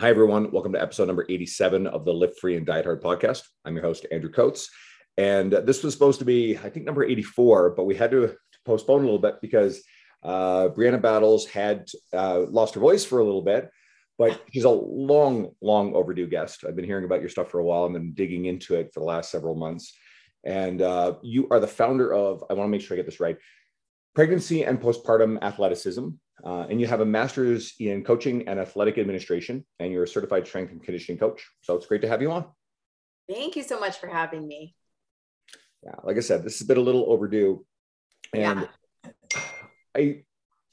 Hi, everyone. Welcome to episode number 87 of the Lift Free and Diet Hard podcast. I'm your host, Andrew Coates. And this was supposed to be, I think, number 84, but we had to, postpone a little bit because uh, Brianna Battles had uh, lost her voice for a little bit, but she's a long, long overdue guest. I've been hearing about your stuff for a while and been digging into it for the last several months. And uh, you are the founder of, I want to make sure I get this right, Pregnancy and Postpartum Athleticism. Uh, and you have a master's in coaching and athletic administration, and you're a certified strength and conditioning coach. So it's great to have you on. Thank you so much for having me. Yeah, like I said, this has been a little overdue. And yeah. I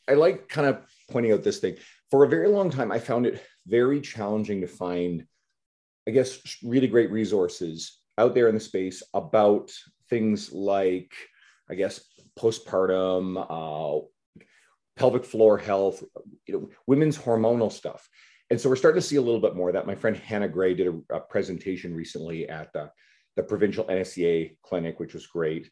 I like kind of pointing out this thing. For a very long time, I found it very challenging to find, I guess, really great resources out there in the space about things like, I guess, postpartum, uh, pelvic floor health, you know, women's hormonal stuff. And so we're starting to see a little bit more of that. My friend Hannah Gray did a, a presentation recently at the, the provincial NSCA clinic, which was great.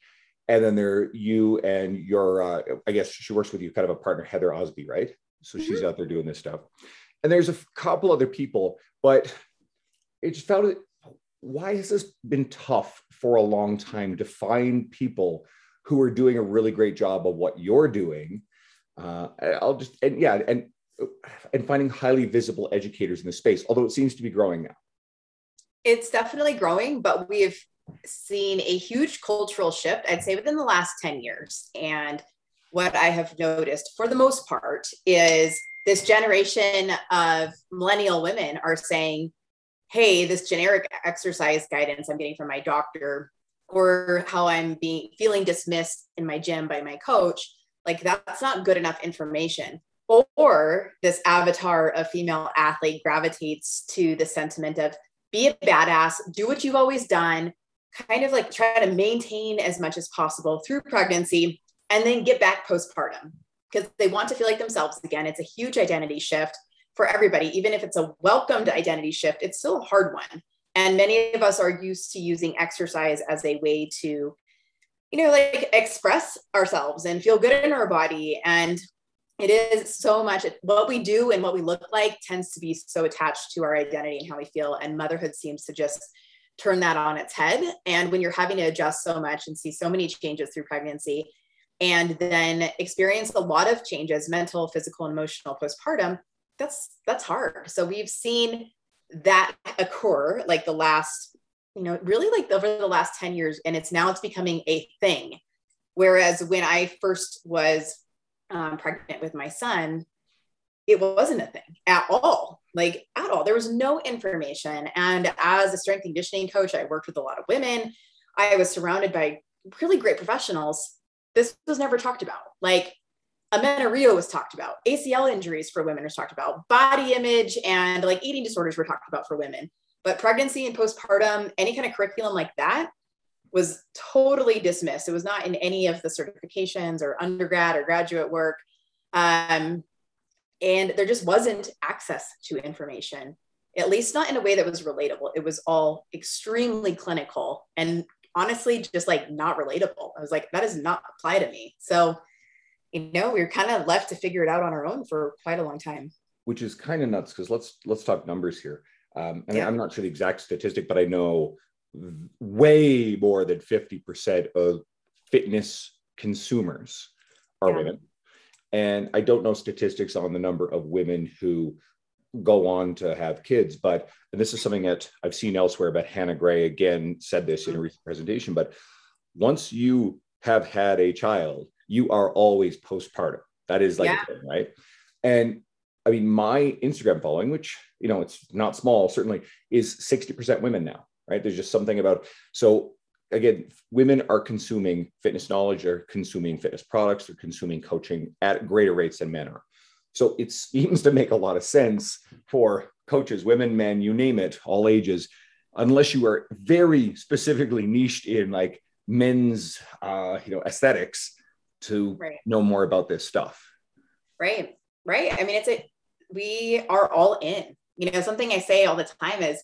And then there, you and your, uh, I guess she works with you, kind of a partner, Heather Osby, right? So mm-hmm. she's out there doing this stuff. And there's a couple other people, but it just found it. Why has this been tough for a long time to find people who are doing a really great job of what you're doing? Uh, I'll just and yeah, and and finding highly visible educators in the space, although it seems to be growing now. It's definitely growing, but we've seen a huge cultural shift, I'd say within the last 10 years. And what I have noticed for the most part is this generation of millennial women are saying, hey, this generic exercise guidance I'm getting from my doctor, or how I'm being feeling dismissed in my gym by my coach like that's not good enough information. Or this avatar of female athlete gravitates to the sentiment of be a badass do what you've always done kind of like try to maintain as much as possible through pregnancy and then get back postpartum. Because they want to feel like themselves again. It's a huge identity shift for everybody. Even if it's a welcomed identity shift it's still a hard one. And many of us are used to using exercise as a way to you know, like express ourselves and feel good in our body. And it is so much what we do and what we look like tends to be so attached to our identity and how we feel. And motherhood seems to just turn that on its head. And when you're having to adjust so much and see so many changes through pregnancy, and then experience a lot of changes, mental, physical, and emotional postpartum, that's that's hard. So we've seen that occur like the last you know, really like over the last 10 years, and it's now it's becoming a thing. Whereas when I first was um, pregnant with my son, it wasn't a thing at all, like at all. There was no information. And as a strength conditioning coach, I worked with a lot of women. I was surrounded by really great professionals. This was never talked about. Like amenorrhea was talked about, ACL injuries for women was talked about, body image and like eating disorders were talked about for women. But pregnancy and postpartum, any kind of curriculum like that was totally dismissed. It was not in any of the certifications or undergrad or graduate work. Um, and there just wasn't access to information, at least not in a way that was relatable. It was all extremely clinical and honestly just like not relatable. I was like, that does not apply to me. So, you know, we were kind of left to figure it out on our own for quite a long time. Which is kind of nuts because let's let's talk numbers here. Um, and yeah. I'm not sure the exact statistic, but I know way more than 50% of fitness consumers are yeah. women. And I don't know statistics on the number of women who go on to have kids, but and this is something that I've seen elsewhere, but Hannah Gray again said this in a mm-hmm. recent presentation. But once you have had a child, you are always postpartum. That is like yeah. thing, right? And I mean, my Instagram following, which you know it's not small, certainly is 60% women now, right? There's just something about so again, women are consuming fitness knowledge, or consuming fitness products, or consuming coaching at greater rates than men are. So it seems to make a lot of sense for coaches, women, men, you name it, all ages, unless you are very specifically niched in like men's, uh, you know, aesthetics to right. know more about this stuff. Right. Right. I mean, it's a we are all in. You know, something I say all the time is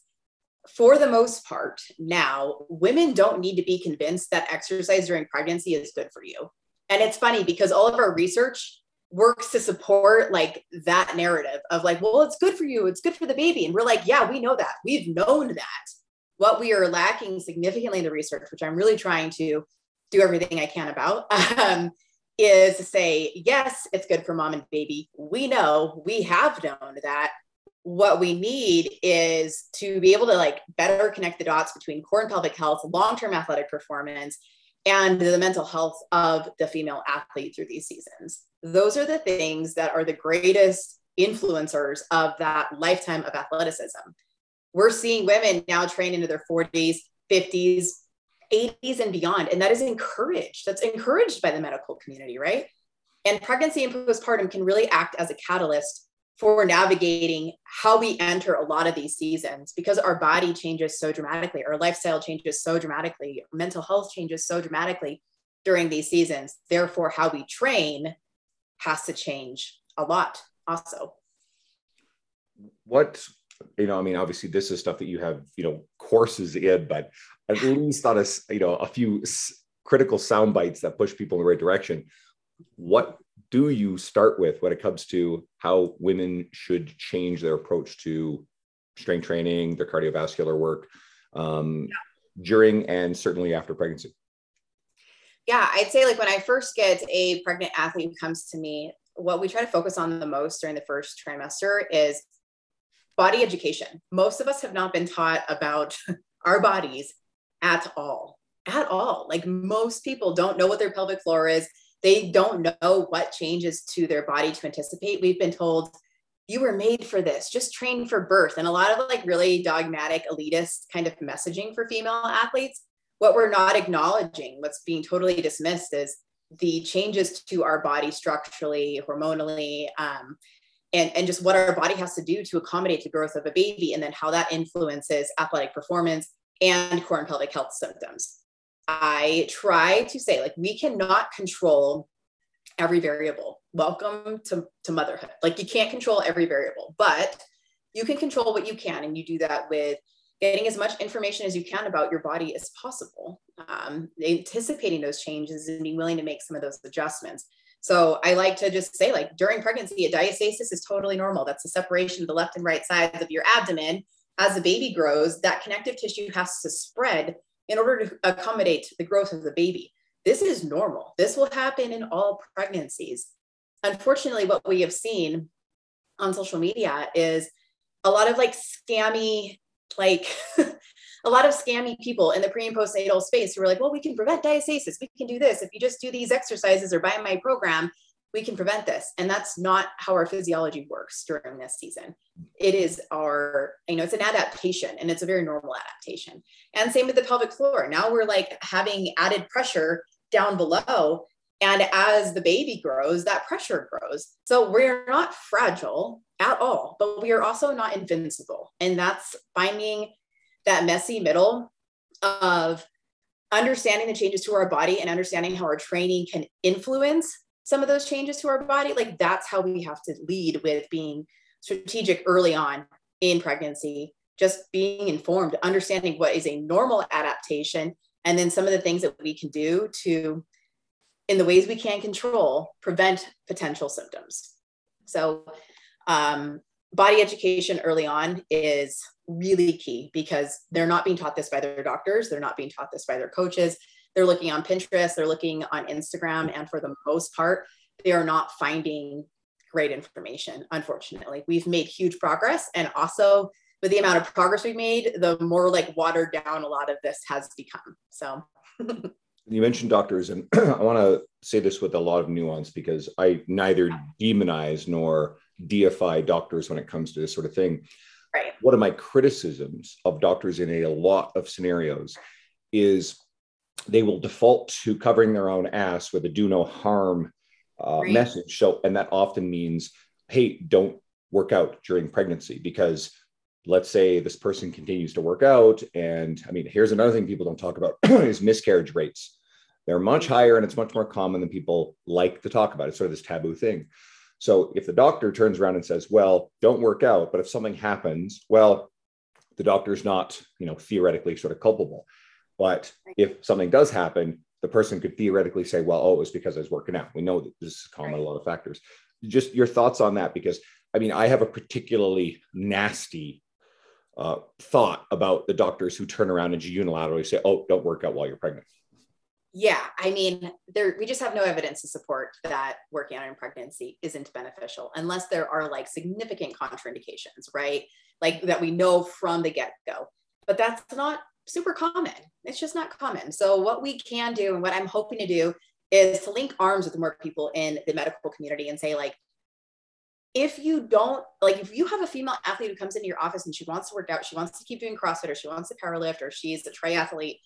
for the most part, now women don't need to be convinced that exercise during pregnancy is good for you. And it's funny because all of our research works to support like that narrative of like, well, it's good for you, it's good for the baby. And we're like, yeah, we know that. We've known that. What we are lacking significantly in the research, which I'm really trying to do everything I can about, um, is to say, yes, it's good for mom and baby. We know, we have known that. What we need is to be able to like better connect the dots between core and pelvic health, long-term athletic performance, and the mental health of the female athlete through these seasons. Those are the things that are the greatest influencers of that lifetime of athleticism. We're seeing women now train into their 40s, 50s, 80s, and beyond. And that is encouraged. That's encouraged by the medical community, right? And pregnancy and postpartum can really act as a catalyst for navigating how we enter a lot of these seasons because our body changes so dramatically, our lifestyle changes so dramatically, mental health changes so dramatically during these seasons. Therefore, how we train has to change a lot also. What, you know, I mean, obviously, this is stuff that you have, you know, courses in, but at least on a, you know, a few critical sound bites that push people in the right direction. What do you start with when it comes to how women should change their approach to strength training, their cardiovascular work um, yeah. during and certainly after pregnancy? Yeah, I'd say like when I first get a pregnant athlete who comes to me, what we try to focus on the most during the first trimester is body education. Most of us have not been taught about our bodies at all. At all. Like most people don't know what their pelvic floor is they don't know what changes to their body to anticipate. We've been told you were made for this, just train for birth. And a lot of like really dogmatic, elitist kind of messaging for female athletes. What we're not acknowledging, what's being totally dismissed is the changes to our body structurally, hormonally, um, and, and just what our body has to do to accommodate the growth of a baby, and then how that influences athletic performance and core and pelvic health symptoms. I try to say, like, we cannot control every variable. Welcome to, to motherhood. Like, you can't control every variable, but you can control what you can. And you do that with getting as much information as you can about your body as possible, um, anticipating those changes and being willing to make some of those adjustments. So I like to just say, like, during pregnancy, a diastasis is totally normal. That's the separation of the left and right sides of your abdomen. As the baby grows, that connective tissue has to spread in order to accommodate the growth of the baby. This is normal. This will happen in all pregnancies. Unfortunately, what we have seen on social media is a lot of like scammy, like a lot of scammy people in the pre and postnatal space who are like, well, we can prevent diastasis. We can do this. If you just do these exercises or buy my program, we can prevent this. And that's not how our physiology works during this season. It is our, you know, it's an adaptation and it's a very normal adaptation. And same with the pelvic floor. Now we're like having added pressure down below. And as the baby grows, that pressure grows. So we're not fragile at all, but we are also not invincible. And that's finding that messy middle of understanding the changes to our body and understanding how our training can influence some of those changes to our body like that's how we have to lead with being strategic early on in pregnancy just being informed understanding what is a normal adaptation and then some of the things that we can do to in the ways we can control prevent potential symptoms. So um, body education early on is really key because they're not being taught this by their doctors they're not being taught this by their coaches they're looking on Pinterest, they're looking on Instagram, and for the most part, they are not finding great information, unfortunately. We've made huge progress. And also, with the amount of progress we've made, the more like watered down a lot of this has become. So, you mentioned doctors, and I want to say this with a lot of nuance because I neither demonize nor deify doctors when it comes to this sort of thing. Right. One of my criticisms of doctors in a lot of scenarios is they will default to covering their own ass with a do no harm uh, right. message. So, and that often means, hey, don't work out during pregnancy because let's say this person continues to work out. And I mean, here's another thing people don't talk about is miscarriage rates. They're much mm-hmm. higher and it's much more common than people like to talk about. It's sort of this taboo thing. So if the doctor turns around and says, well, don't work out, but if something happens, well, the doctor's not, you know, theoretically sort of culpable. But if something does happen, the person could theoretically say, well, oh, it was because I was working out. We know that this is common, a lot of factors. just your thoughts on that because I mean, I have a particularly nasty uh, thought about the doctors who turn around and unilaterally say, "Oh, don't work out while you're pregnant." Yeah, I mean, there we just have no evidence to support that working out in pregnancy isn't beneficial unless there are like significant contraindications, right? Like that we know from the get-go. But that's not super common. It's just not common. So what we can do and what I'm hoping to do is to link arms with more people in the medical community and say like if you don't like if you have a female athlete who comes into your office and she wants to work out she wants to keep doing crossfit or she wants to powerlift or she's a triathlete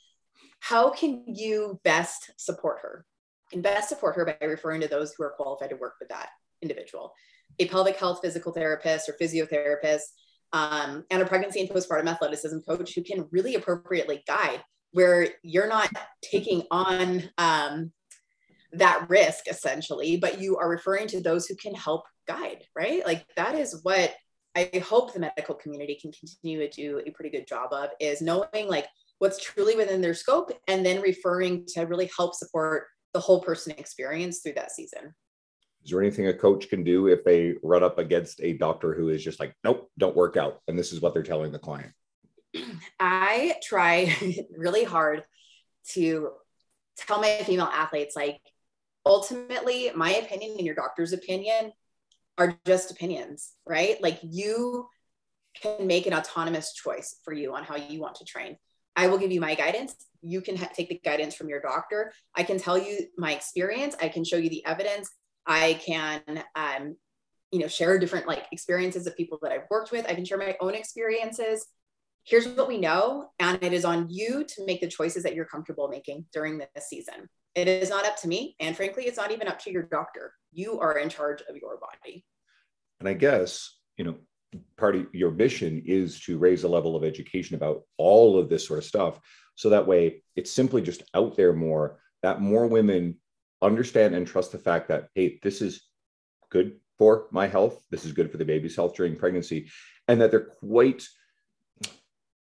how can you best support her and best support her by referring to those who are qualified to work with that individual a pelvic health physical therapist or physiotherapist um, and a pregnancy and postpartum athleticism coach who can really appropriately guide where you're not taking on um, that risk essentially, but you are referring to those who can help guide, right? Like that is what I hope the medical community can continue to do a pretty good job of is knowing like what's truly within their scope and then referring to really help support the whole person experience through that season. Is there anything a coach can do if they run up against a doctor who is just like, nope, don't work out? And this is what they're telling the client. I try really hard to tell my female athletes, like, ultimately, my opinion and your doctor's opinion are just opinions, right? Like you can make an autonomous choice for you on how you want to train. I will give you my guidance. You can ha- take the guidance from your doctor. I can tell you my experience. I can show you the evidence. I can, um, you know, share different like experiences of people that I've worked with. I can share my own experiences. Here's what we know, and it is on you to make the choices that you're comfortable making during this season. It is not up to me. And frankly, it's not even up to your doctor. You are in charge of your body. And I guess, you know, part of your mission is to raise a level of education about all of this sort of stuff. So that way it's simply just out there more, that more women understand and trust the fact that, hey, this is good for my health. This is good for the baby's health during pregnancy. And that they're quite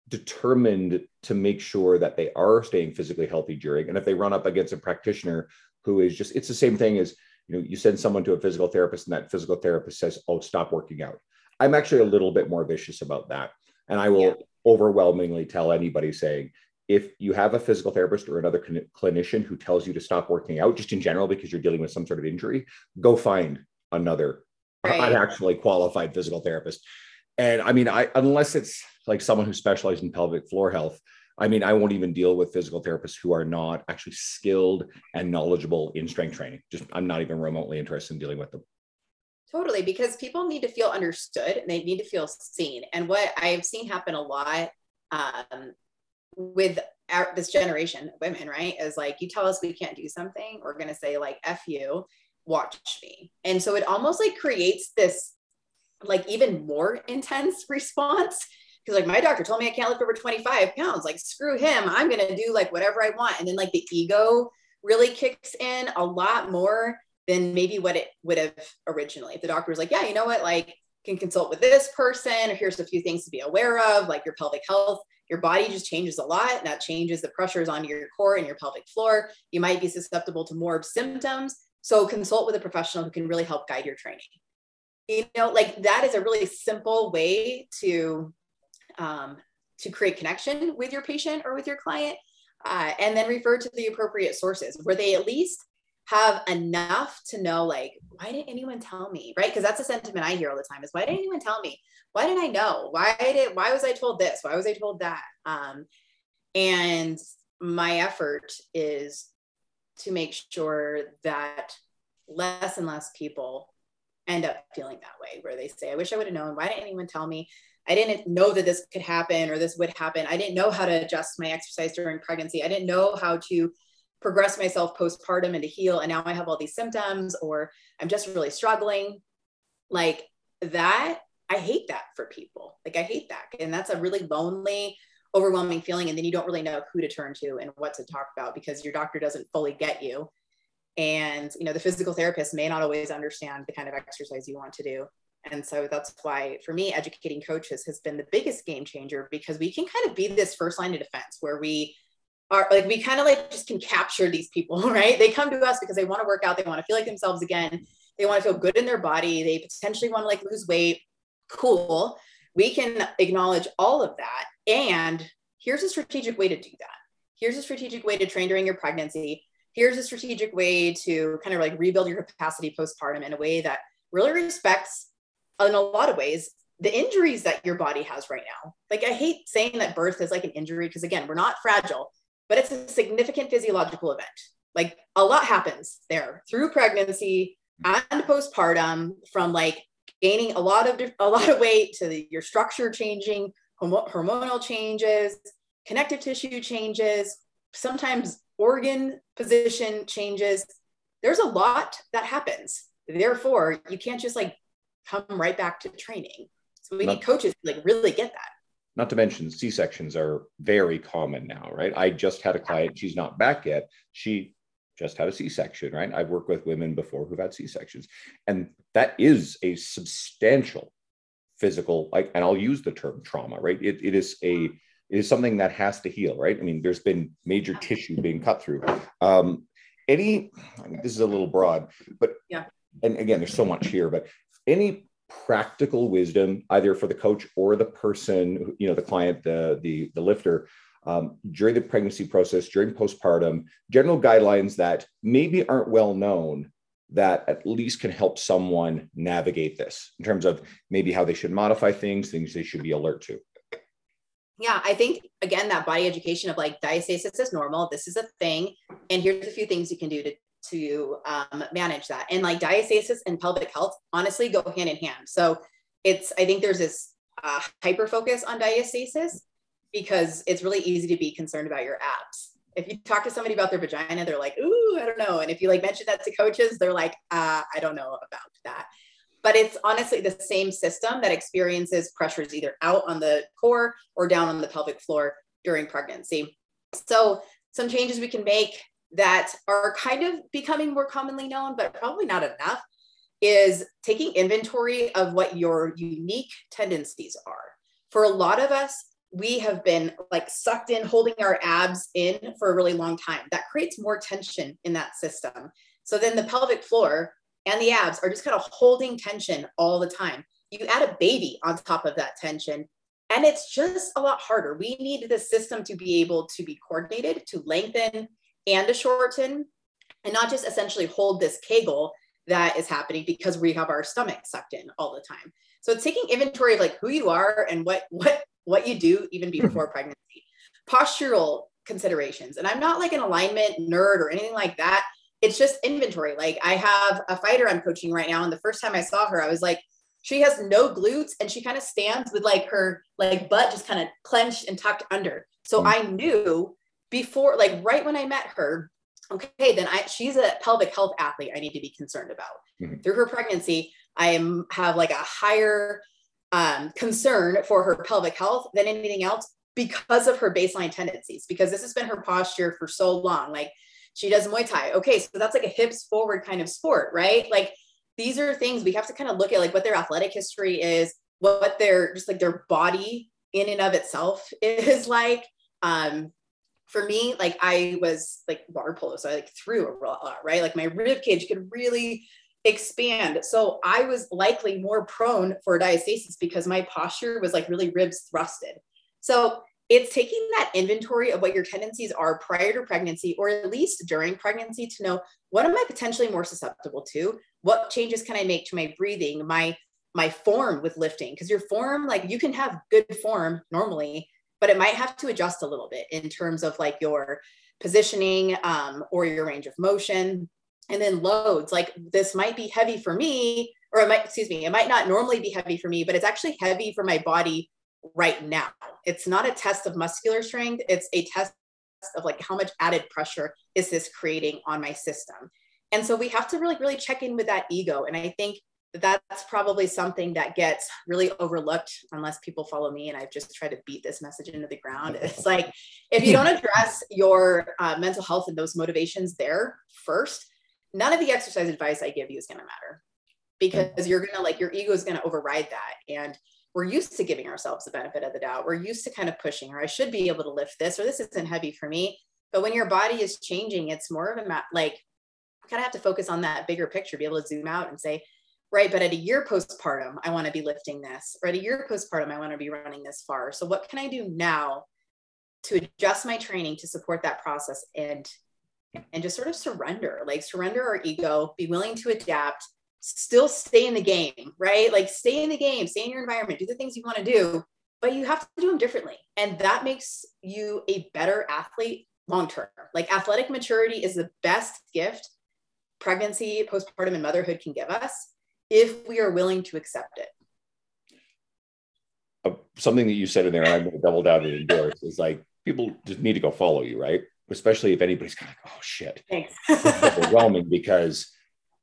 determined to make sure that they are staying physically healthy during and if they run up against a practitioner who is just it's the same thing as you know you send someone to a physical therapist and that physical therapist says oh stop working out i'm actually a little bit more vicious about that and i will yeah. overwhelmingly tell anybody saying if you have a physical therapist or another cl- clinician who tells you to stop working out just in general because you're dealing with some sort of injury go find another right. actually qualified physical therapist and I mean, I unless it's like someone who specializes in pelvic floor health, I mean, I won't even deal with physical therapists who are not actually skilled and knowledgeable in strength training. Just I'm not even remotely interested in dealing with them. Totally, because people need to feel understood and they need to feel seen. And what I've seen happen a lot um, with our, this generation of women, right, is like you tell us we can't do something, we're going to say like "f you," watch me. And so it almost like creates this like even more intense response because like my doctor told me I can't lift over 25 pounds. Like screw him. I'm gonna do like whatever I want. And then like the ego really kicks in a lot more than maybe what it would have originally. If the doctor was like, yeah, you know what, like can consult with this person, or here's a few things to be aware of, like your pelvic health. Your body just changes a lot, and that changes the pressures on your core and your pelvic floor. You might be susceptible to more symptoms. So consult with a professional who can really help guide your training you know like that is a really simple way to um, to create connection with your patient or with your client uh, and then refer to the appropriate sources where they at least have enough to know like why didn't anyone tell me right because that's a sentiment i hear all the time is why didn't anyone tell me why didn't i know why did why was i told this why was i told that um, and my effort is to make sure that less and less people end up feeling that way where they say, I wish I would have known. Why didn't anyone tell me? I didn't know that this could happen or this would happen. I didn't know how to adjust my exercise during pregnancy. I didn't know how to progress myself postpartum and to heal. And now I have all these symptoms or I'm just really struggling. Like that, I hate that for people. Like I hate that. And that's a really lonely, overwhelming feeling. And then you don't really know who to turn to and what to talk about because your doctor doesn't fully get you and you know the physical therapist may not always understand the kind of exercise you want to do and so that's why for me educating coaches has been the biggest game changer because we can kind of be this first line of defense where we are like we kind of like just can capture these people right they come to us because they want to work out they want to feel like themselves again they want to feel good in their body, they potentially want to like lose weight. Cool. We can acknowledge all of that. And here's a strategic way to do that. Here's a strategic way to train during your pregnancy. Here's a strategic way to kind of like rebuild your capacity postpartum in a way that really respects, in a lot of ways, the injuries that your body has right now. Like, I hate saying that birth is like an injury because, again, we're not fragile, but it's a significant physiological event. Like, a lot happens there through pregnancy and postpartum from like gaining a lot of a lot of weight to the, your structure changing hormonal changes connective tissue changes sometimes organ position changes. There's a lot that happens. Therefore you can't just like come right back to training. So we need coaches to like really get that not to mention c-sections are very common now right? I just had a client she's not back yet. She just had a c-section right? I've worked with women before who've had c-sections. And that is a substantial physical like and i'll use the term trauma right? It, it is a it is something that has to heal right? I mean there's been major tissue being cut through. Um any I mean, this is a little broad but yeah. and again there's so much here but any practical wisdom either for the coach or the person you know the client the the the lifter um, during the pregnancy process during postpartum general guidelines that maybe aren't well known that at least can help someone navigate this in terms of maybe how they should modify things things they should be alert to. Yeah i think again that body education of like diastasis is normal this is a thing and here's a few things you can do to to um, manage that. And like diastasis and pelvic health honestly go hand in hand. So it's, I think there's this uh, hyper focus on diastasis because it's really easy to be concerned about your abs. If you talk to somebody about their vagina, they're like, ooh, I don't know. And if you like mention that to coaches, they're like, uh, I don't know about that. But it's honestly the same system that experiences pressures either out on the core or down on the pelvic floor during pregnancy. So some changes we can make that are kind of becoming more commonly known, but probably not enough, is taking inventory of what your unique tendencies are. For a lot of us, we have been like sucked in, holding our abs in for a really long time. That creates more tension in that system. So then the pelvic floor and the abs are just kind of holding tension all the time. You add a baby on top of that tension, and it's just a lot harder. We need the system to be able to be coordinated, to lengthen, and a shorten and not just essentially hold this kegel that is happening because we have our stomach sucked in all the time. So it's taking inventory of like who you are and what what what you do even mm-hmm. before pregnancy. Postural considerations. And I'm not like an alignment nerd or anything like that. It's just inventory. Like I have a fighter I'm coaching right now and the first time I saw her I was like she has no glutes and she kind of stands with like her like butt just kind of clenched and tucked under. So mm. I knew before, like right when I met her, okay, then I she's a pelvic health athlete I need to be concerned about. Mm-hmm. Through her pregnancy, I am have like a higher um, concern for her pelvic health than anything else because of her baseline tendencies, because this has been her posture for so long. Like she does Muay Thai. Okay, so that's like a hips forward kind of sport, right? Like these are things we have to kind of look at like what their athletic history is, what their just like their body in and of itself is like. Um, for me, like I was like water polo, so I like threw a lot, right? Like my rib cage could really expand. So I was likely more prone for diastasis because my posture was like really ribs thrusted. So it's taking that inventory of what your tendencies are prior to pregnancy or at least during pregnancy to know what am I potentially more susceptible to? What changes can I make to my breathing, my my form with lifting? Because your form, like you can have good form normally, but it might have to adjust a little bit in terms of like your positioning um, or your range of motion. And then loads like this might be heavy for me or it might excuse me it might not normally be heavy for me but it's actually heavy for my body right now. It's not a test of muscular strength it's a test of like how much added pressure is this creating on my system. And so we have to really really check in with that ego. And i think that's probably something that gets really overlooked unless people follow me and i've just tried to beat this message into the ground. It's like if you don't address your uh, mental health and those motivations there first none of the exercise advice i give you is going to matter because you're going to like your ego is going to override that. And we're used to giving ourselves the benefit of the doubt. We're used to kind of pushing or i should be able to lift this or this isn't heavy for me. But when your body is changing it's more of a like kind of have to focus on that bigger picture, be able to zoom out and say, right, but at a year postpartum, I want to be lifting this, or at a year postpartum, I want to be running this far. So what can I do now to adjust my training to support that process and and just sort of surrender, like surrender our ego, be willing to adapt, still stay in the game, right? Like stay in the game, stay in your environment, do the things you want to do, but you have to do them differently. And that makes you a better athlete long term. Like athletic maturity is the best gift pregnancy, postpartum, and motherhood can give us if we are willing to accept it. Uh, something that you said in there, and I'm going to double down and endorse, is like people just need to go follow you, right? Especially if anybody's kind of like, oh shit, Thanks. overwhelming because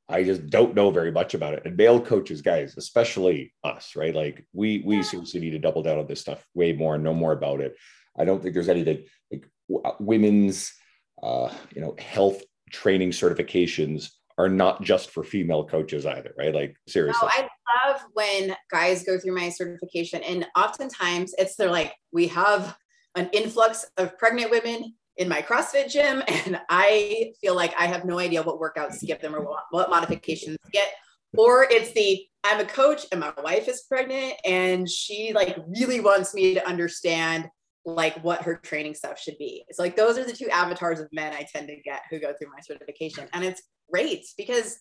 I just don't know very much about it. And male coaches, guys, especially us, right? Like we we yeah. seriously need to double down on this stuff way more and know more about it. I don't think there's anything like uh, women's, uh, you know, health training certifications are not just for female coaches either, right? Like seriously. No, I love when guys go through my certification, and oftentimes it's they're like, we have an influx of pregnant women in my CrossFit gym, and I feel like I have no idea what workouts to give them or what, what modifications to get. Or it's the I'm a coach and my wife is pregnant, and she like really wants me to understand like what her training stuff should be. It's like those are the two avatars of men I tend to get who go through my certification. And it's great because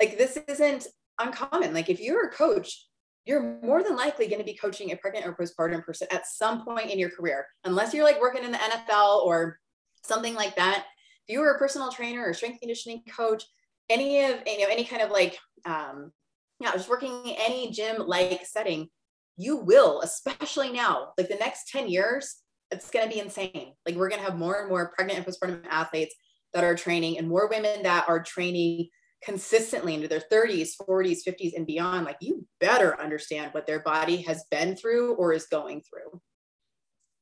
like this isn't uncommon. Like if you're a coach, you're more than likely going to be coaching a pregnant or postpartum person at some point in your career, unless you're like working in the NFL or something like that. If you were a personal trainer or strength conditioning coach, any of you know any kind of like um, yeah, just working any gym like setting, you will, especially now, like the next 10 years, it's going to be insane. Like we're going to have more and more pregnant and postpartum athletes that are training and more women that are training consistently into their 30s, 40s, 50s, and beyond, like you better understand what their body has been through or is going through.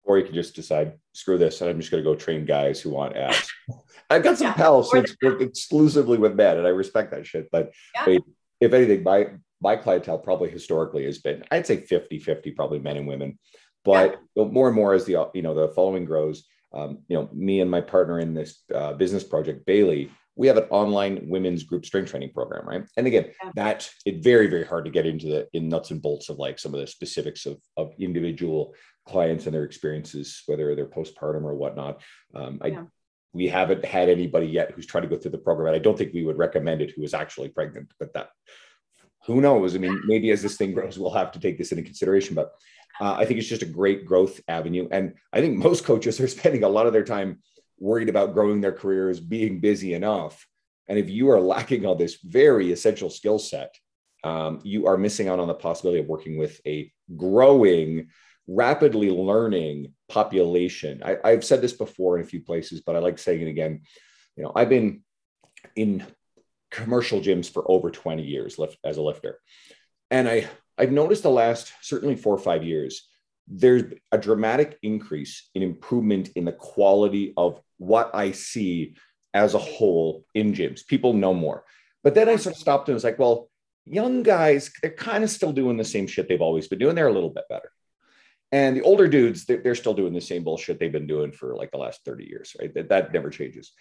Or you can just decide, screw this, and I'm just going to go train guys who want abs. I've got some yeah. pals who work exclusively with men, and I respect that shit. But yeah. wait, if anything, my my clientele probably historically has been, I'd say 50 50, probably men and women. But yeah. more and more as the you know the following grows, um, you know, me and my partner in this uh, business project, Bailey, we have an online women's group strength training program, right? And again, yeah. that it's very, very hard to get into the in nuts and bolts of like some of the specifics of, of individual clients and their experiences, whether they're postpartum or whatnot. Um, I yeah. we haven't had anybody yet who's trying to go through the program. And I don't think we would recommend it who is actually pregnant, but that who knows? I mean, maybe as this thing grows, we'll have to take this into consideration. But uh, I think it's just a great growth avenue. And I think most coaches are spending a lot of their time worried about growing their careers, being busy enough. And if you are lacking on this very essential skill set, um, you are missing out on the possibility of working with a growing, rapidly learning population. I, I've said this before in a few places, but I like saying it again. You know, I've been in commercial gyms for over 20 years as a lifter. And I, I've noticed the last certainly four or five years, there's a dramatic increase in improvement in the quality of what I see as a whole in gyms. People know more. But then I sort of stopped and was like, well, young guys, they're kind of still doing the same shit they've always been doing. They're a little bit better. And the older dudes, they're, still doing the same bullshit they've been doing for like the last 30 years, right? That, that never changes.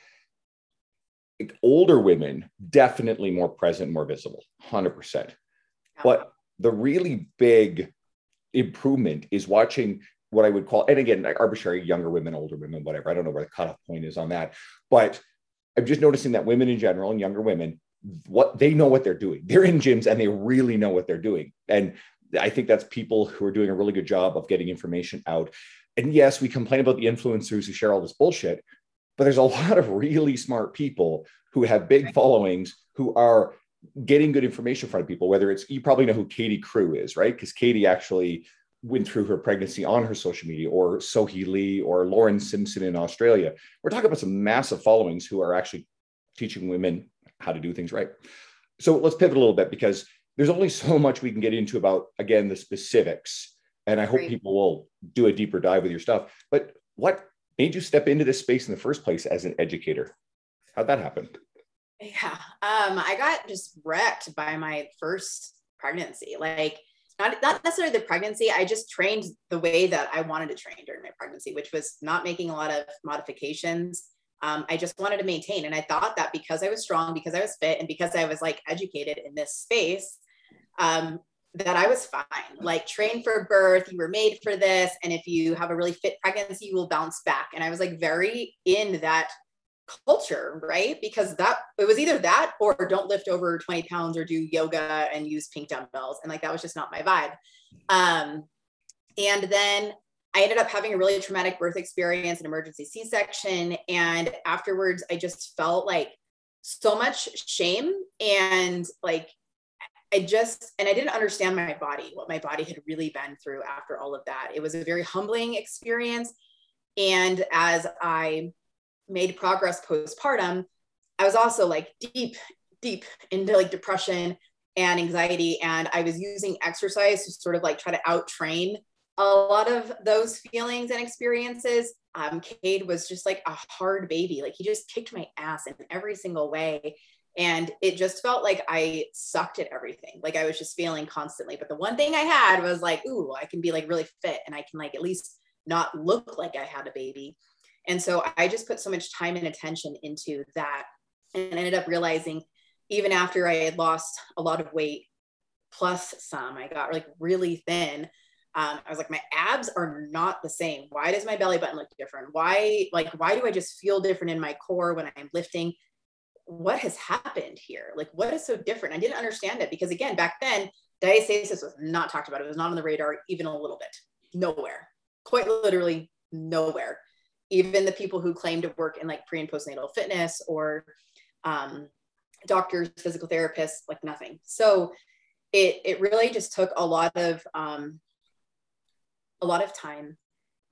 Older women, definitely more present, more visible, 100%. But the really big improvement is watching what I would call, and again, arbitrary younger women, older women, whatever. I don't know where the cutoff point is on that. But I'm just noticing that women in general and younger women, what they know what they're doing. They're in gyms and they really know what they're doing. And I think that's people who are doing a really good job of getting information out. And yes, we complain about the influencers who share all this bullshit, but there's a lot of really smart people who have big followings who are getting good information from people, whether it's you probably know who Katie Crewe is, right? Because Katie actually went through her pregnancy on her social media, or Sohee Lee, or Lauren Simpson in Australia. We're talking about some massive followings who are actually teaching women how to do things right. So let's pivot a little bit because there's only so much we can get into about, again, the specifics. And I hope people will do a deeper dive with your stuff. But what made you step into this space in the first place as an educator? How'd that happen? Yeah. Um, I got just wrecked by my first pregnancy. Like not, not necessarily the pregnancy. I just trained the way that I wanted to train during my pregnancy, which was not making a lot of modifications. um, I just wanted to maintain. And I thought that because I was strong, because I was fit, and because I was like educated in this space, um, that I was fine. Like train for birth, you were made for this. And if you have a really fit pregnancy, you will bounce back. And I was like very in that culture, right? Because that it was either that or don't lift over 20 pounds or do yoga and use pink dumbbells. And like that was just not my vibe. Um, and then I ended up having a really traumatic birth experience, an emergency C section. And afterwards, I just felt like so much shame and like I just, and I didn't understand my body, what my body had really been through after all of that. It was a very humbling experience. And as I made progress postpartum, I was also like deep, deep into like depression and anxiety. And I was using exercise to sort of like try to out train a lot of those feelings and experiences. Um, Cade was just like a hard baby. Like he just kicked my ass in every single way. And it just felt like I sucked at everything. Like I was just failing constantly. But the one thing I had was like, ooh, I can be like really fit and I can like at least not look like I had a baby. And so I just put so much time and attention into that and ended up realizing even after I had lost a lot of weight plus some, I got like really thin. Um, I was like, my abs are not the same. Why does my belly button look different? Why, like, why do I just feel different in my core when I'm lifting? What has happened here? Like, what is so different? I didn't understand it because, again, back then, diastasis was not talked about. It was not on the radar even a little bit. Nowhere. Quite literally nowhere even the people who claim to work in like pre and postnatal fitness or um, doctors, physical therapists, like nothing. So it it really just took a lot of um, a lot of time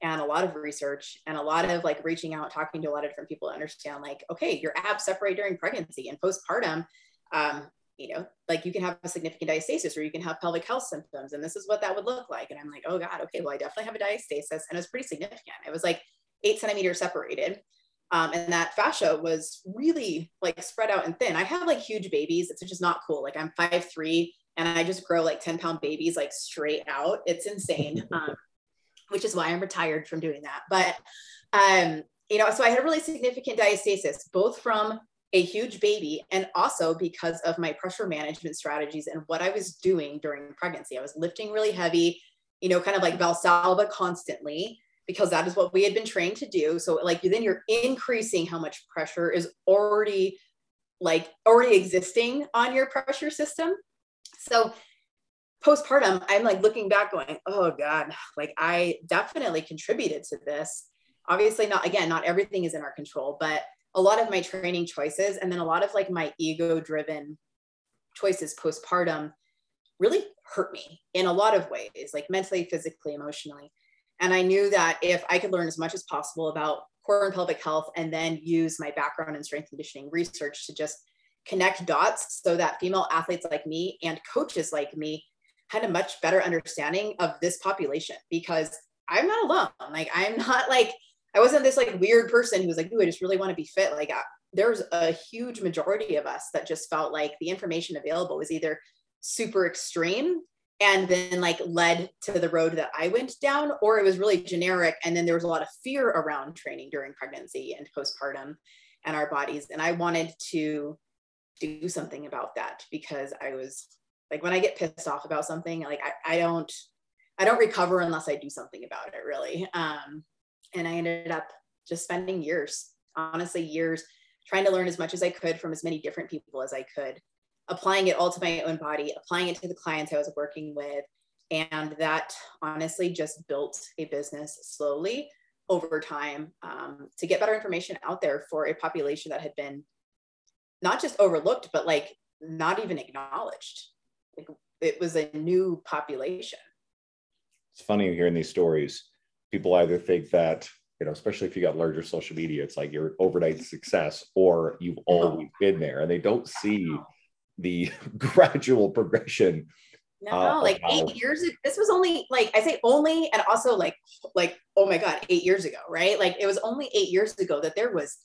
and a lot of research and a lot of like reaching out, talking to a lot of different people to understand like, okay, your abs separate during pregnancy and postpartum. Um, you know, like you can have a significant diastasis or you can have pelvic health symptoms, and this is what that would look like. And I'm like, oh God, okay, well, I definitely have a diastasis, and it was pretty significant. It was like eight centimeters separated. Um, and that fascia was really like spread out and thin. I have like huge babies. It's just not cool. Like I'm five three, and I just grow like 10 pound babies like straight out. It's insane. Um, which is why I'm retired from doing that. But um, you know, so I had a really significant diastasis, both from a huge baby and also because of my pressure management strategies and what I was doing during pregnancy. I was lifting really heavy, you know, kind of like Valsalva constantly because that is what we had been trained to do. So like then you're increasing how much pressure is already like already existing on your pressure system. So postpartum, I'm like looking back going, oh God, like I definitely contributed to this. Obviously, not again, not everything is in our control, but a lot of my training choices and then a lot of like my ego driven choices postpartum really hurt me in a lot of ways, like mentally, physically, emotionally. And I knew that if I could learn as much as possible about core and pelvic health and then use my background in strength conditioning research to just connect dots so that female athletes like me and coaches like me had a much better understanding of this population because I'm not alone. Like I'm not like I wasn't this like weird person who was like, "Ooh, I just really want to be fit." Like there's a huge majority of us that just felt like the information available was either super extreme and then like led to the road that I went down, or it was really generic. And then there was a lot of fear around training during pregnancy and postpartum and our bodies. And I wanted to do something about that because I was like, when I get pissed off about something, like I, I don't, I don't recover unless I do something about it really. Um, and I ended up just spending years, honestly, years trying to learn as much as I could from as many different people as I could applying it all to my own body, applying it to the clients I was working with. And that honestly just built a business slowly over time um, to get better information out there for a population that had been not just overlooked, but like not even acknowledged. Like it was a new population. It's funny hearing these stories. People either think that, you know, especially if you got larger social media, it's like your overnight success or you've always been there and they don't see the gradual progression. No, uh, like eight years. This was only like I say only, and also like like oh my god, eight years ago, right? Like it was only eight years ago that there was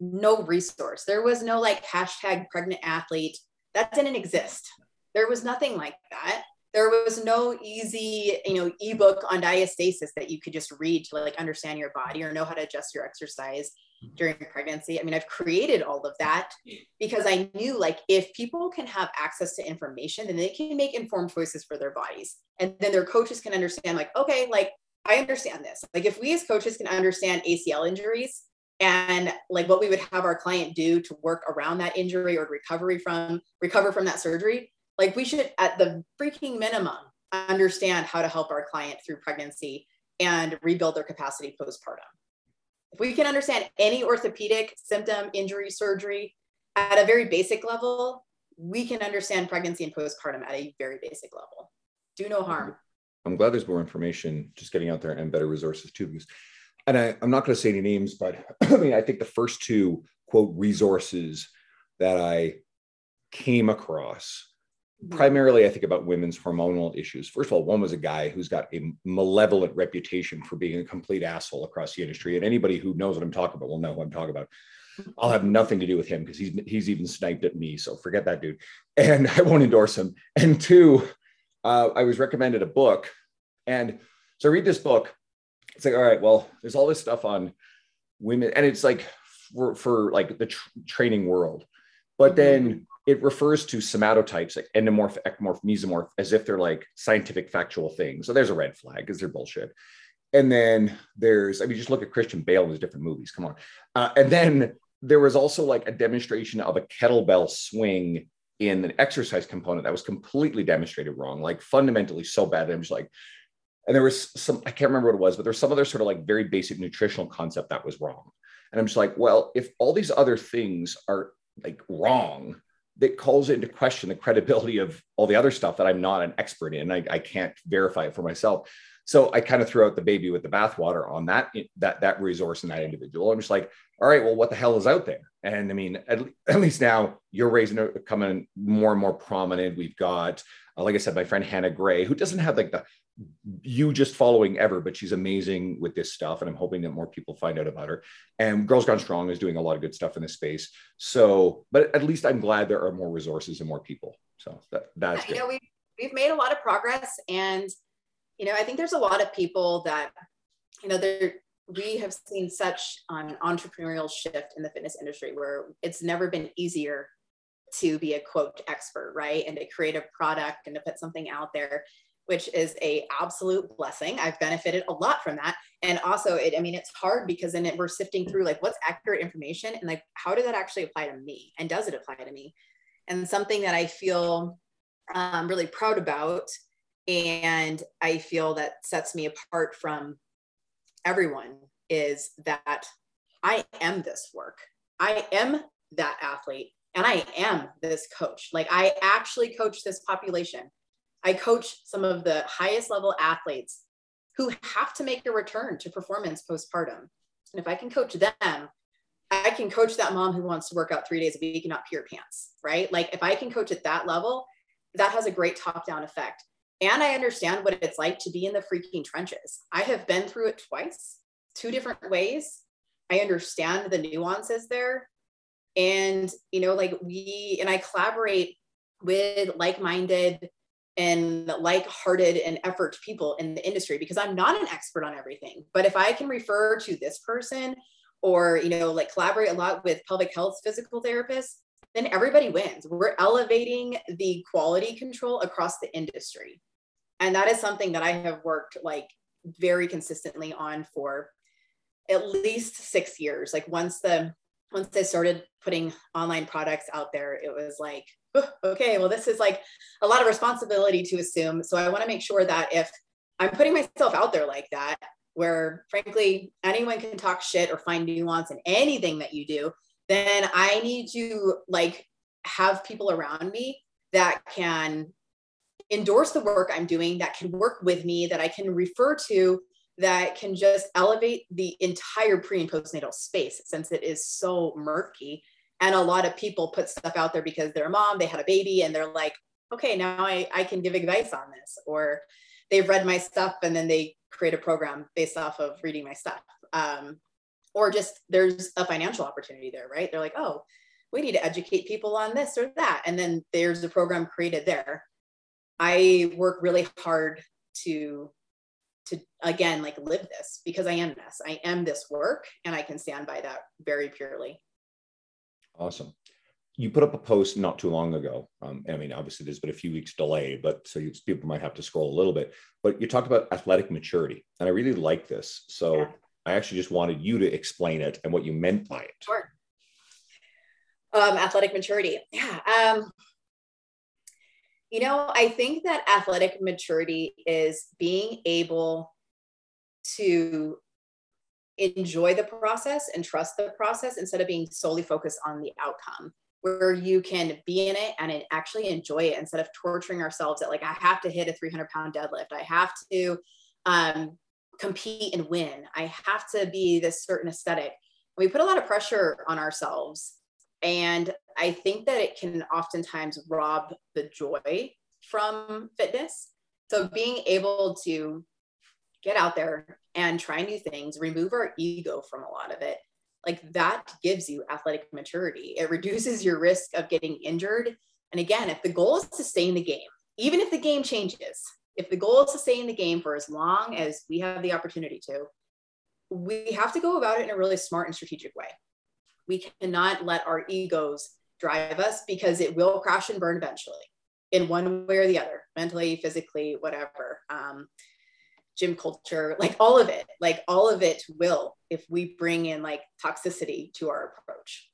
no resource. There was no like hashtag pregnant athlete that didn't exist. There was nothing like that. There was no easy, you know, ebook on diastasis that you could just read to like understand your body or know how to adjust your exercise. Mm-hmm. during pregnancy. I mean, I've created all of that because I knew like if people can have access to information, then they can make informed choices for their bodies. And then their coaches can understand, like, okay, like I understand this. Like if we as coaches can understand ACL injuries and like what we would have our client do to work around that injury or recovery from recover from that surgery, like we should at the freaking minimum understand how to help our client through pregnancy and rebuild their capacity postpartum. If we can understand any orthopedic symptom, injury, surgery at a very basic level, we can understand pregnancy and postpartum at a very basic level. Do no harm. Mm-hmm. I'm glad there's more information just getting out there and better resources too. Because, and I, I'm not going to say any names, but I mean, I think the first two quote resources that I came across primarily i think about women's hormonal issues. First of all one was a guy who's got a malevolent reputation for being a complete asshole across the industry and anybody who knows what i'm talking about will know who i'm talking about. I'll have nothing to do with him because he's he's even sniped at me so forget that dude. And i won't endorse him. And two uh, i was recommended a book and so i read this book. It's like all right well there's all this stuff on women and it's like for, for like the tr- training world. But then it refers to somatotypes like endomorph, ectomorph, mesomorph as if they're like scientific factual things. So there's a red flag because they're bullshit. And then there's, I mean, just look at Christian Bale in his different movies. Come on. Uh, and then there was also like a demonstration of a kettlebell swing in an exercise component that was completely demonstrated wrong, like fundamentally so bad. I'm just like, and there was some, I can't remember what it was, but there's some other sort of like very basic nutritional concept that was wrong. And I'm just like, well, if all these other things are like wrong, that calls into question the credibility of all the other stuff that I'm not an expert in. I, I can't verify it for myself. So I kind of threw out the baby with the bathwater on that that that resource and that individual. I'm just like, all right, well, what the hell is out there? And I mean, at, at least now you're raising coming more and more prominent. We've got, uh, like I said, my friend Hannah Gray, who doesn't have like the you just following ever, but she's amazing with this stuff. And I'm hoping that more people find out about her. And Girls Gone Strong is doing a lot of good stuff in this space. So, but at least I'm glad there are more resources and more people. So that, that's yeah, you know, we've, we've made a lot of progress. And, you know, I think there's a lot of people that, you know, there, we have seen such an entrepreneurial shift in the fitness industry where it's never been easier to be a quote expert, right? And to create a product and to put something out there which is a absolute blessing. I've benefited a lot from that. And also it, I mean, it's hard because then it, we're sifting through like what's accurate information and like, how did that actually apply to me? And does it apply to me? And something that I feel um, really proud about and I feel that sets me apart from everyone is that I am this work. I am that athlete and I am this coach. Like I actually coach this population. I coach some of the highest level athletes who have to make a return to performance postpartum. And if I can coach them, I can coach that mom who wants to work out three days a week and not pee her pants, right? Like if I can coach at that level, that has a great top down effect. And I understand what it's like to be in the freaking trenches. I have been through it twice, two different ways. I understand the nuances there. And, you know, like we, and I collaborate with like minded and like-hearted and effort people in the industry because I'm not an expert on everything. But if I can refer to this person or you know like collaborate a lot with pelvic health physical therapists, then everybody wins. We're elevating the quality control across the industry. And that is something that I have worked like very consistently on for at least 6 years. Like once the once I started putting online products out there, it was like okay, well, this is like a lot of responsibility to assume. So I want to make sure that if I'm putting myself out there like that, where frankly anyone can talk shit or find nuance in anything that you do, then I need to like have people around me that can endorse the work I'm doing, that can work with me, that I can refer to, that can just elevate the entire pre and postnatal space since it is so murky and a lot of people put stuff out there because they're a mom they had a baby and they're like okay now I, I can give advice on this. Or they've read my stuff and then they create a program based off of reading my stuff. Um, or just there's a financial opportunity there right? They're like oh we need to educate people on this or that. And then there's a program created there. I work really hard to to again like live this because I am this. I am this work and I can stand by that very purely. Awesome. You put up a post not too long ago. Um, I mean, obviously there's been a few weeks delay, but so you, people might have to scroll a little bit. But you talked about athletic maturity, and I really like this. So yeah. I actually just wanted you to explain it and what you meant by it. Sure. Um, athletic maturity. Yeah. Um, you know, I think that athletic maturity is being able to enjoy the process and trust the process instead of being solely focused on the outcome where you can be in it and actually enjoy it instead of torturing ourselves at like i have to hit a 300 pound deadlift. I have to um, compete and win. I have to be this certain aesthetic. We put a lot of pressure on ourselves and i think that it can oftentimes rob the joy from fitness. So being able to get out there and try new things, remove our ego from a lot of it. Like that gives you athletic maturity. It reduces your risk of getting injured. And again, if the goal is to stay in the game, even if the game changes, if the goal is to stay in the game for as long as we have the opportunity to, we have to go about it in a really smart and strategic way. We cannot let our egos drive us because it will crash and burn eventually in one way or the other, mentally, physically, whatever. Um, gym culture, like all of it, like all of it will if we bring in like toxicity to our approach.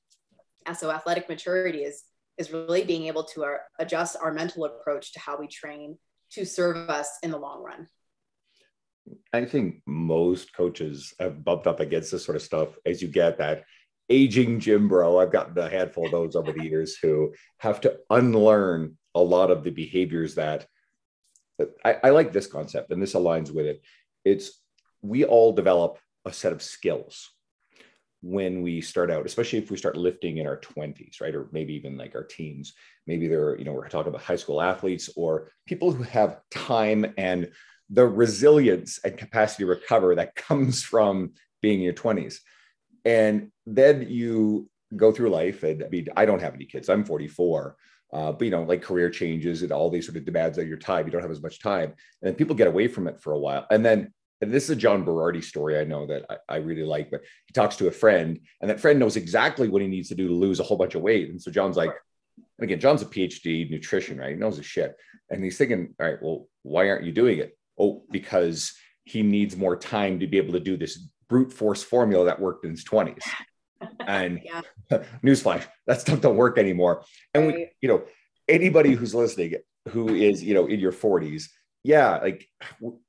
And so athletic maturity is is really being able to uh, adjust our mental approach to how we train to serve us in the long run. I think most coaches have bumped up against this sort of stuff as you get that aging gym bro. I've gotten a handful of those over the years who have to unlearn a lot of the behaviors that I, I like this concept and this aligns with it. It's we all develop a set of skills when we start out, especially if we start lifting in our 20s, right? Or maybe even like our teens. Maybe they're, you know, we're talking about high school athletes or people who have time and the resilience and capacity to recover that comes from being in your 20s. And then you go through life. And I mean, I don't have any kids, I'm 44. Uh, but you know, like career changes and all these sort of demands of your time, you don't have as much time, and people get away from it for a while. And then, and this is a John Berardi story I know that I, I, really like, but he talks to a friend, and that friend knows exactly what he needs to do to lose a whole bunch of weight. And so John's like, and again, John's a PhD nutrition, right? He knows his shit, and he's thinking, all right, well, why aren't you doing it? Oh, because he needs more time to be able to do this brute force formula that worked in his 20s. And newsflash, that stuff don't work anymore. And right. we, you know, anybody who's listening who is, you know, in your 40s, yeah, like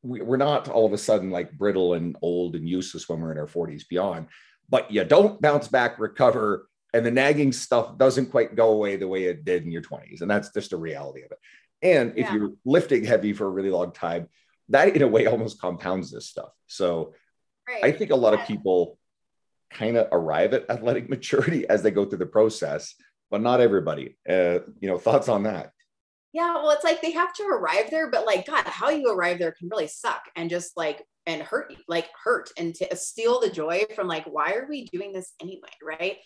we're not all of a sudden like brittle and old and useless when we're in our 40s beyond, but you don't bounce back, recover, and the nagging stuff doesn't quite go away the way it did in your 20s. And that's just a reality of it. And if yeah. you're lifting heavy for a really long time, that in a way almost compounds this stuff. So right. I think a lot yeah. of people kind of arrive at athletic maturity as they go through the process, but not everybody. Uh, you know, thoughts on that? Yeah, well, it's like they have to arrive there, but like, God, how you arrive there can really suck and just like and hurt like hurt and to steal the joy from like, why are we doing this anyway, right?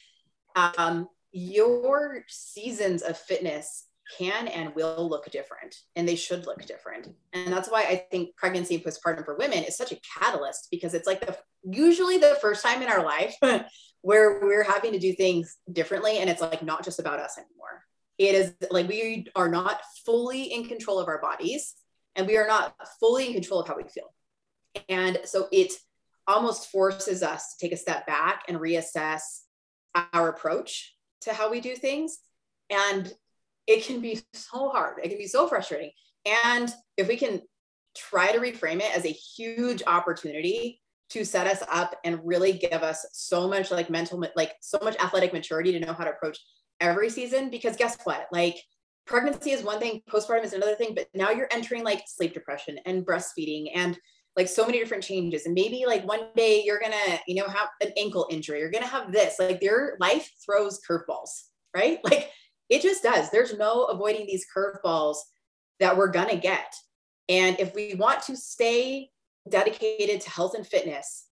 Um, your seasons of fitness can and will look different and they should look different. And that's why i think pregnancy and postpartum for women is such a catalyst because it's like the usually the first time in our life where we're having to do things differently and it's like not just about us anymore. It is like we are not fully in control of our bodies and we are not fully in control of how we feel. And so it almost forces us to take a step back and reassess our approach to how we do things. And it can be so hard. It can be so frustrating. And if we can try to reframe it as a huge opportunity to set us up and really give us so much like mental, like so much athletic maturity to know how to approach every season. Because guess what? Like pregnancy is one thing, postpartum is another thing, but now you're entering like sleep depression and breastfeeding and like so many different changes. And maybe like one day you're gonna, you know, have an ankle injury, you're gonna have this. Like your life throws curveballs, right? Like it just does. There's no avoiding these curveballs that we're going to get. And if we want to stay dedicated to health and fitness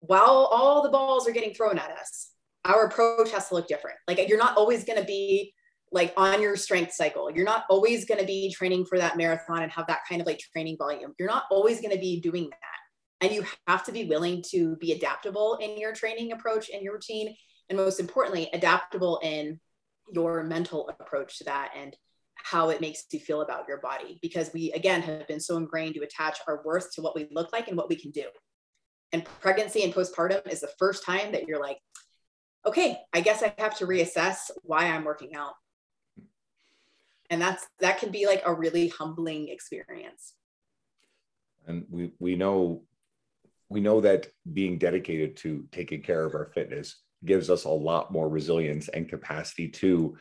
while all the balls are getting thrown at us, our approach has to look different. Like you're not always going to be like on your strength cycle. You're not always going to be training for that marathon and have that kind of like training volume. You're not always going to be doing that. And you have to be willing to be adaptable in your training approach and your routine. And most importantly, adaptable in your mental approach to that and how it makes you feel about your body. Because we, again, have been so ingrained to attach our worth to what we look like and what we can do. And pregnancy and postpartum is the first time that you're like, okay, I guess I have to reassess why I'm working out. And that's that can be like a really humbling experience. And we we know we know that being dedicated to taking care of our fitness gives us a lot more resilience and capacity to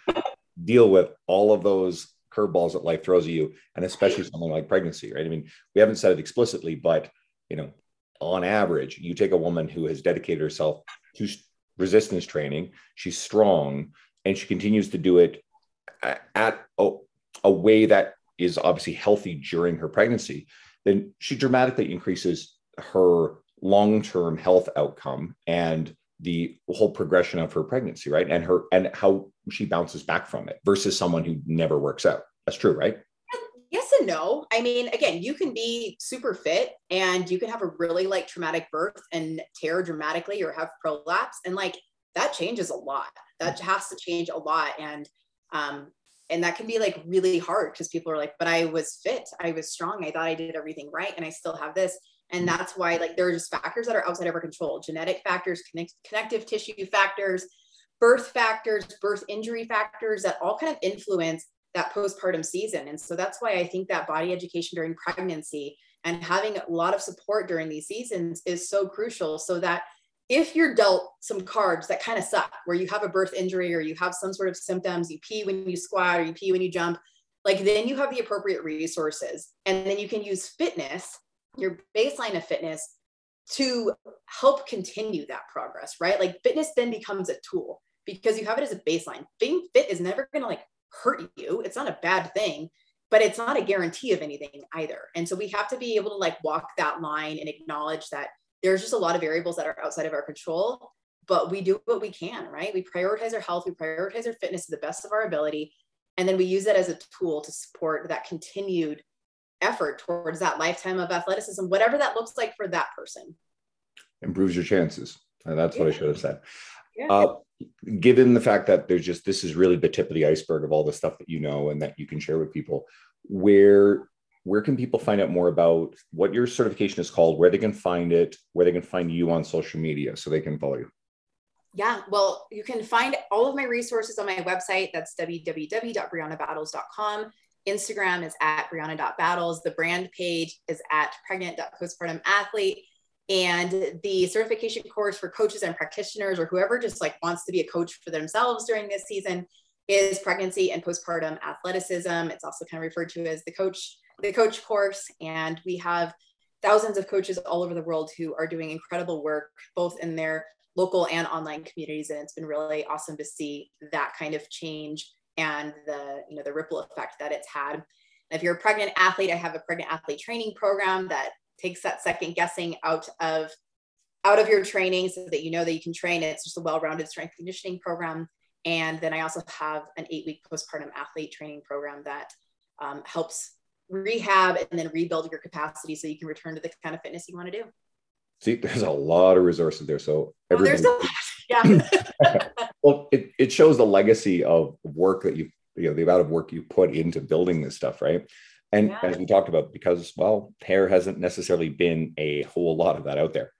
deal with all of those curveballs that life throws at you and especially something like pregnancy right? I mean we haven't said it explicitly but you know on average you take a woman who has dedicated herself to resistance training she's strong and she continues to do it at a, a way that is obviously healthy during her pregnancy then she dramatically increases her long-term health outcome and the whole progression of her pregnancy right? And her and how she bounces back from it versus someone who never works out. That's true right? Yes and no. I mean again you can be super fit and you can have a really like traumatic birth and tear dramatically or have prolapse. And like that changes a lot. That has to change a lot. And um and that can be like really hard because people are like but i was fit. I was strong. I thought i did everything right and i still have this and that's why like there are just factors that are outside of our control. Genetic factors connect, connective tissue factors birth factors birth injury factors that all kind of influence that postpartum season. And so that's why i think that body education during pregnancy and having a lot of support during these seasons is so crucial so that if you're dealt some cards that kind of suck where you have a birth injury or you have some sort of symptoms you pee when you squat or you pee when you jump like then you have the appropriate resources. And then you can use fitness your baseline of fitness to help continue that progress, right? Like fitness then becomes a tool because you have it as a baseline. Being fit is never going to like hurt you. It's not a bad thing, but it's not a guarantee of anything either. And so we have to be able to like walk that line and acknowledge that there's just a lot of variables that are outside of our control, but we do what we can, right? We prioritize our health, we prioritize our fitness to the best of our ability. And then we use that as a tool to support that continued effort towards that lifetime of athleticism, whatever that looks like for that person. Improves your chances. Uh, that's yeah. what I should have said. Yeah. Uh, given the fact that there's just this is really the tip of the iceberg of all the stuff that you know and that you can share with people, where where can people find out more about what your certification is called, where they can find it, where they can find you on social media so they can follow you? Yeah, well, you can find all of my resources on my website. That's www.briannabattles.com. Instagram is at Brianna.battles. The brand page is at pregnant.postpartum athlete. And the certification course for coaches and practitioners or whoever just like wants to be a coach for themselves during this season is pregnancy and postpartum athleticism. It's also kind of referred to as the coach, the coach course. And we have thousands of coaches all over the world who are doing incredible work, both in their local and online communities. And it's been really awesome to see that kind of change and the you know the ripple effect that it's had. if you're a pregnant athlete, I have a pregnant athlete training program that takes that second guessing out of out of your training so that you know that you can train. It's just a well-rounded strength conditioning program. And then I also have an eight-week postpartum athlete training program that um, helps rehab and then rebuild your capacity so you can return to the kind of fitness you want to do. See, there's a lot of resources there. So everybody, oh, yeah. well, it, it shows the legacy of work that you you know the amount of work you put into building this stuff, right? And yeah. as we talked about, because well, hair hasn't necessarily been a whole lot of that out there,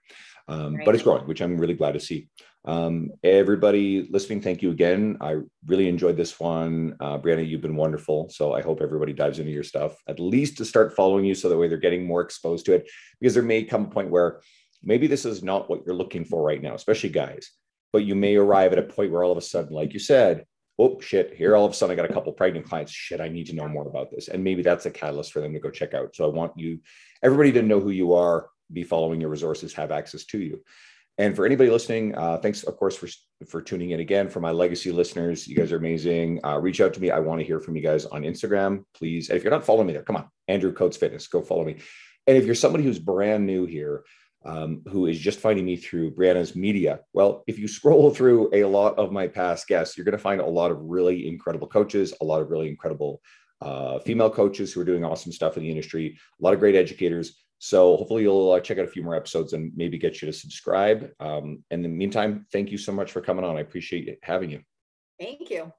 um, right. but it's growing, which I'm really glad to see. Um, everybody listening, thank you again. I really enjoyed this one. Uh, Brianna, you've been wonderful. So I hope everybody dives into your stuff, at least to start following you so that way they're getting more exposed to it. Because there may come a point where maybe this is not what you're looking for right now, especially guys but you may arrive at a point where all of a sudden, like you said, oh shit, here all of a sudden I got a couple pregnant clients. Shit, I need to know more about this. And maybe that's a catalyst for them to go check out. So I want you, everybody to know who you are, be following your resources, have access to you. And for anybody listening, uh, thanks, of course, for, for tuning in again. For my legacy listeners, you guys are amazing. Uh, reach out to me. I want to hear from you guys on Instagram, please. And if you're not following me there, come on, Andrew Coates Fitness, go follow me. And if you're somebody who's brand new here, um, who is just finding me through Brianna's media. Well, if you scroll through a lot of my past guests, you're going to find a lot of really incredible coaches, a lot of really incredible uh, female coaches who are doing awesome stuff in the industry, a lot of great educators. So hopefully you'll uh, check out a few more episodes and maybe get you to subscribe. Um, in the meantime, thank you so much for coming on. I appreciate having you. Thank you.